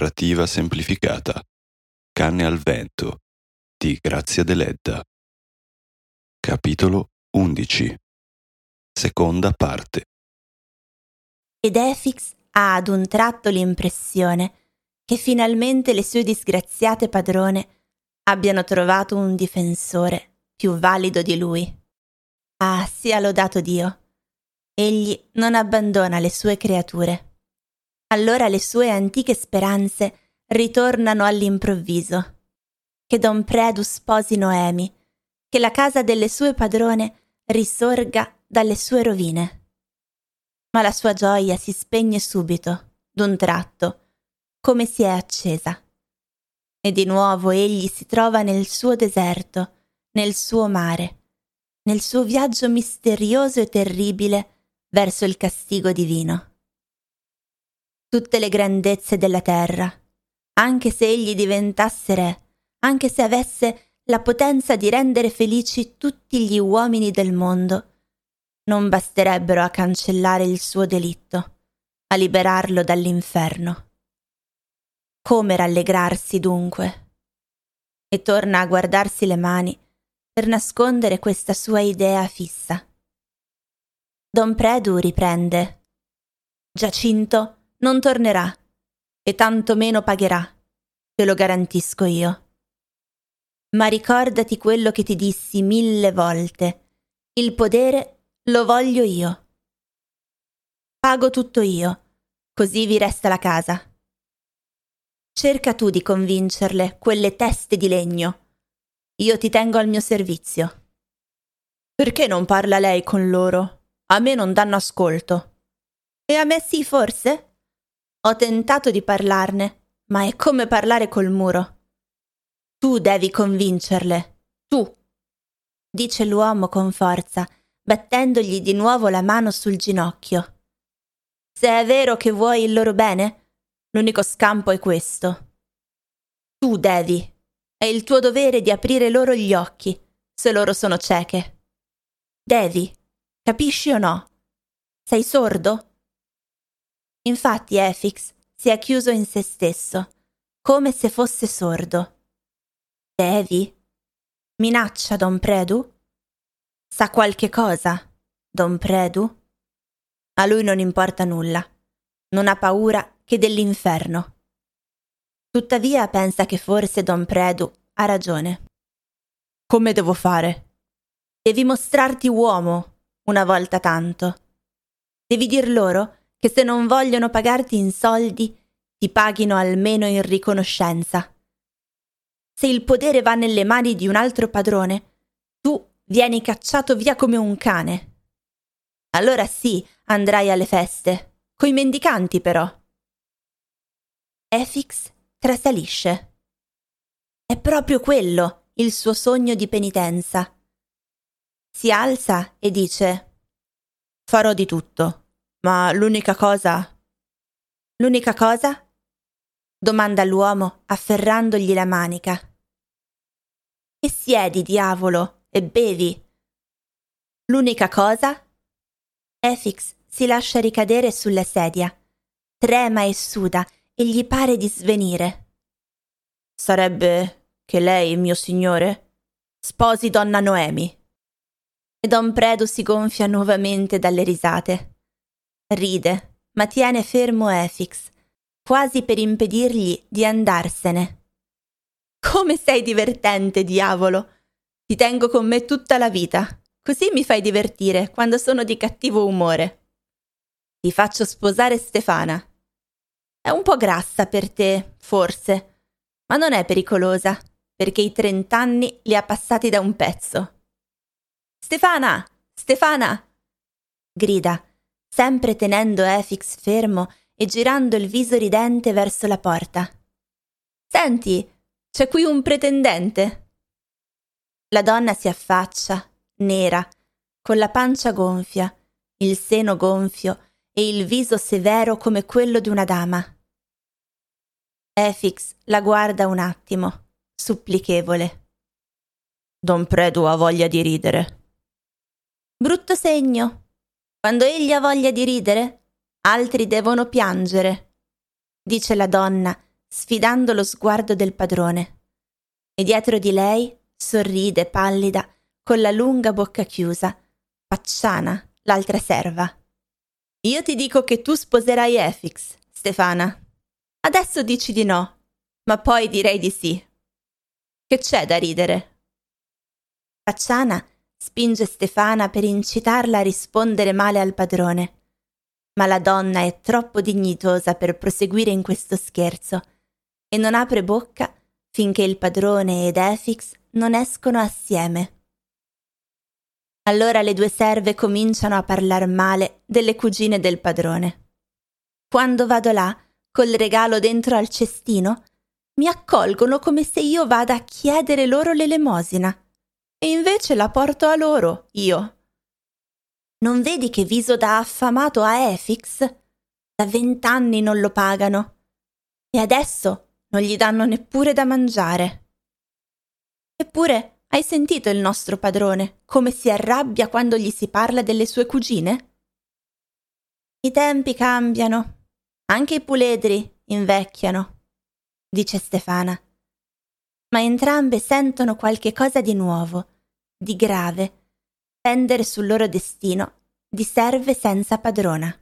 Narrativa semplificata. Canne al vento di Grazia Deledda. Capitolo 11. Seconda parte. Ed Efix ha ad un tratto l'impressione che finalmente le sue disgraziate padrone abbiano trovato un difensore più valido di lui. Ah, sia lodato Dio. Egli non abbandona le sue creature. Allora le sue antiche speranze ritornano all'improvviso. Che Don Predu sposi Noemi, che la casa delle sue padrone risorga dalle sue rovine. Ma la sua gioia si spegne subito, d'un tratto, come si è accesa. E di nuovo egli si trova nel suo deserto, nel suo mare, nel suo viaggio misterioso e terribile verso il castigo divino tutte le grandezze della terra, anche se egli diventasse re, anche se avesse la potenza di rendere felici tutti gli uomini del mondo, non basterebbero a cancellare il suo delitto, a liberarlo dall'inferno. Come rallegrarsi dunque? E torna a guardarsi le mani per nascondere questa sua idea fissa. Don Predu riprende. Giacinto non tornerà e tanto meno pagherà, te lo garantisco io. Ma ricordati quello che ti dissi mille volte. Il podere lo voglio io. Pago tutto io, così vi resta la casa. Cerca tu di convincerle, quelle teste di legno. Io ti tengo al mio servizio. Perché non parla lei con loro? A me non danno ascolto. E a me sì, forse? Ho tentato di parlarne, ma è come parlare col muro. Tu devi convincerle, tu, dice l'uomo con forza, battendogli di nuovo la mano sul ginocchio. Se è vero che vuoi il loro bene, l'unico scampo è questo. Tu devi. È il tuo dovere di aprire loro gli occhi, se loro sono cieche. Devi. Capisci o no? Sei sordo? Infatti Efix si è chiuso in se stesso, come se fosse sordo. Devi? Minaccia Don Predu? Sa qualche cosa, Don Predu? A lui non importa nulla. Non ha paura che dell'inferno. Tuttavia pensa che forse Don Predu ha ragione. Come devo fare? Devi mostrarti uomo una volta tanto. Devi dir loro che se non vogliono pagarti in soldi, ti paghino almeno in riconoscenza. Se il podere va nelle mani di un altro padrone, tu vieni cacciato via come un cane. Allora sì, andrai alle feste, coi mendicanti però. Efix trasalisce. È proprio quello il suo sogno di penitenza. Si alza e dice Farò di tutto. Ma l'unica cosa... L'unica cosa? domanda l'uomo afferrandogli la manica. E siedi, diavolo, e bevi. L'unica cosa? Efix si lascia ricadere sulla sedia, trema e suda e gli pare di svenire. Sarebbe che lei, mio signore, sposi donna Noemi. E don Predu si gonfia nuovamente dalle risate. Ride, ma tiene fermo Efix, quasi per impedirgli di andarsene. Come sei divertente, diavolo! Ti tengo con me tutta la vita, così mi fai divertire quando sono di cattivo umore. Ti faccio sposare Stefana. È un po' grassa per te, forse, ma non è pericolosa, perché i trent'anni li ha passati da un pezzo. Stefana! Stefana! grida sempre tenendo Efix fermo e girando il viso ridente verso la porta. Senti, c'è qui un pretendente. La donna si affaccia, nera, con la pancia gonfia, il seno gonfio e il viso severo come quello di una dama. Efix la guarda un attimo, supplichevole. Don Predu ha voglia di ridere. Brutto segno, quando egli ha voglia di ridere, altri devono piangere, dice la donna, sfidando lo sguardo del padrone. E dietro di lei sorride pallida, con la lunga bocca chiusa, Pacciana, l'altra serva. Io ti dico che tu sposerai Efix, Stefana. Adesso dici di no, ma poi direi di sì. Che c'è da ridere? Pacciana spinge Stefana per incitarla a rispondere male al padrone. Ma la donna è troppo dignitosa per proseguire in questo scherzo e non apre bocca finché il padrone ed Efix non escono assieme. Allora le due serve cominciano a parlar male delle cugine del padrone. Quando vado là, col regalo dentro al cestino, mi accolgono come se io vada a chiedere loro l'elemosina e invece la porto a loro, io. Non vedi che viso da affamato a Efix? Da vent'anni non lo pagano. E adesso non gli danno neppure da mangiare. Eppure, hai sentito il nostro padrone come si arrabbia quando gli si parla delle sue cugine? I tempi cambiano, anche i puledri invecchiano, dice Stefana ma entrambe sentono qualche cosa di nuovo, di grave, pendere sul loro destino di serve senza padrona.